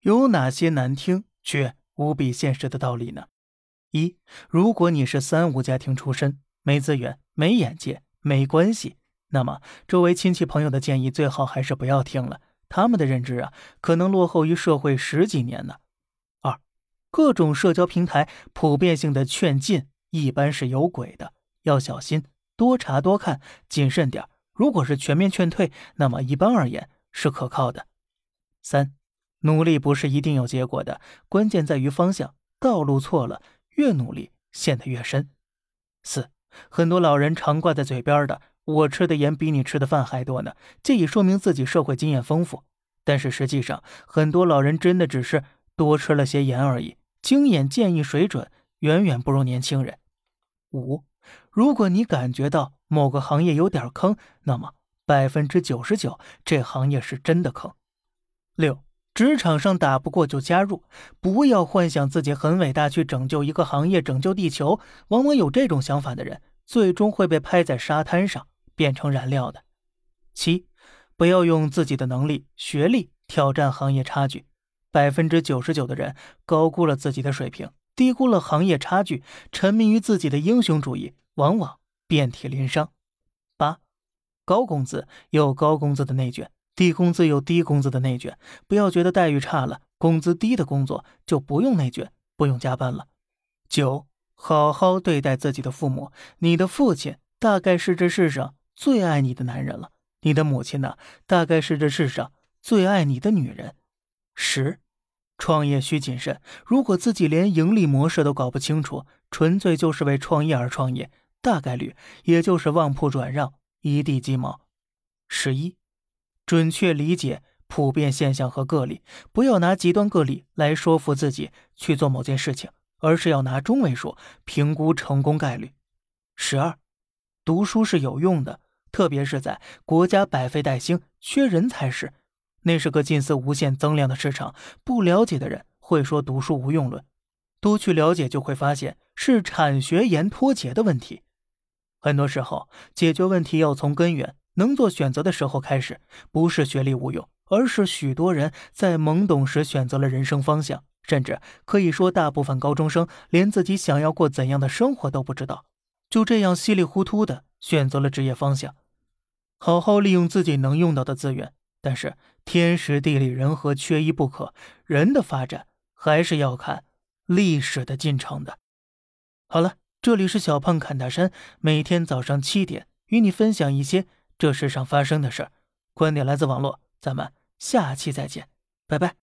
有哪些难听却无比现实的道理呢？一，如果你是三无家庭出身，没资源、没眼界、没关系，那么周围亲戚朋友的建议最好还是不要听了，他们的认知啊，可能落后于社会十几年呢。二，各种社交平台普遍性的劝进，一般是有鬼的，要小心，多查多看，谨慎点。如果是全面劝退，那么一般而言是可靠的。三。努力不是一定有结果的，关键在于方向。道路错了，越努力陷得越深。四，很多老人常挂在嘴边的“我吃的盐比你吃的饭还多呢”，借以说明自己社会经验丰富。但是实际上，很多老人真的只是多吃了些盐而已，经验建议水准远远不如年轻人。五，如果你感觉到某个行业有点坑，那么百分之九十九这行业是真的坑。六。职场上打不过就加入，不要幻想自己很伟大，去拯救一个行业、拯救地球。往往有这种想法的人，最终会被拍在沙滩上，变成燃料的。七，不要用自己的能力、学历挑战行业差距。百分之九十九的人高估了自己的水平，低估了行业差距，沉迷于自己的英雄主义，往往遍体鳞伤。八，高工资有高工资的内卷。低工资有低工资的内卷，不要觉得待遇差了，工资低的工作就不用内卷，不用加班了。九，好好对待自己的父母，你的父亲大概是这世上最爱你的男人了，你的母亲呢，大概是这世上最爱你的女人。十，创业需谨慎，如果自己连盈利模式都搞不清楚，纯粹就是为创业而创业，大概率也就是旺铺转让，一地鸡毛。十一。准确理解普遍现象和个例，不要拿极端个例来说服自己去做某件事情，而是要拿中位数评估成功概率。十二，读书是有用的，特别是在国家百废待兴、缺人才时，那是个近似无限增量的市场。不了解的人会说读书无用论，多去了解就会发现是产学研脱节的问题。很多时候，解决问题要从根源。能做选择的时候开始，不是学历无用，而是许多人在懵懂时选择了人生方向，甚至可以说，大部分高中生连自己想要过怎样的生活都不知道，就这样稀里糊涂的选择了职业方向。好好利用自己能用到的资源，但是天时地利人和缺一不可，人的发展还是要看历史的进程的。好了，这里是小胖侃大山，每天早上七点与你分享一些。这世上发生的事儿，观点来自网络，咱们下期再见，拜拜。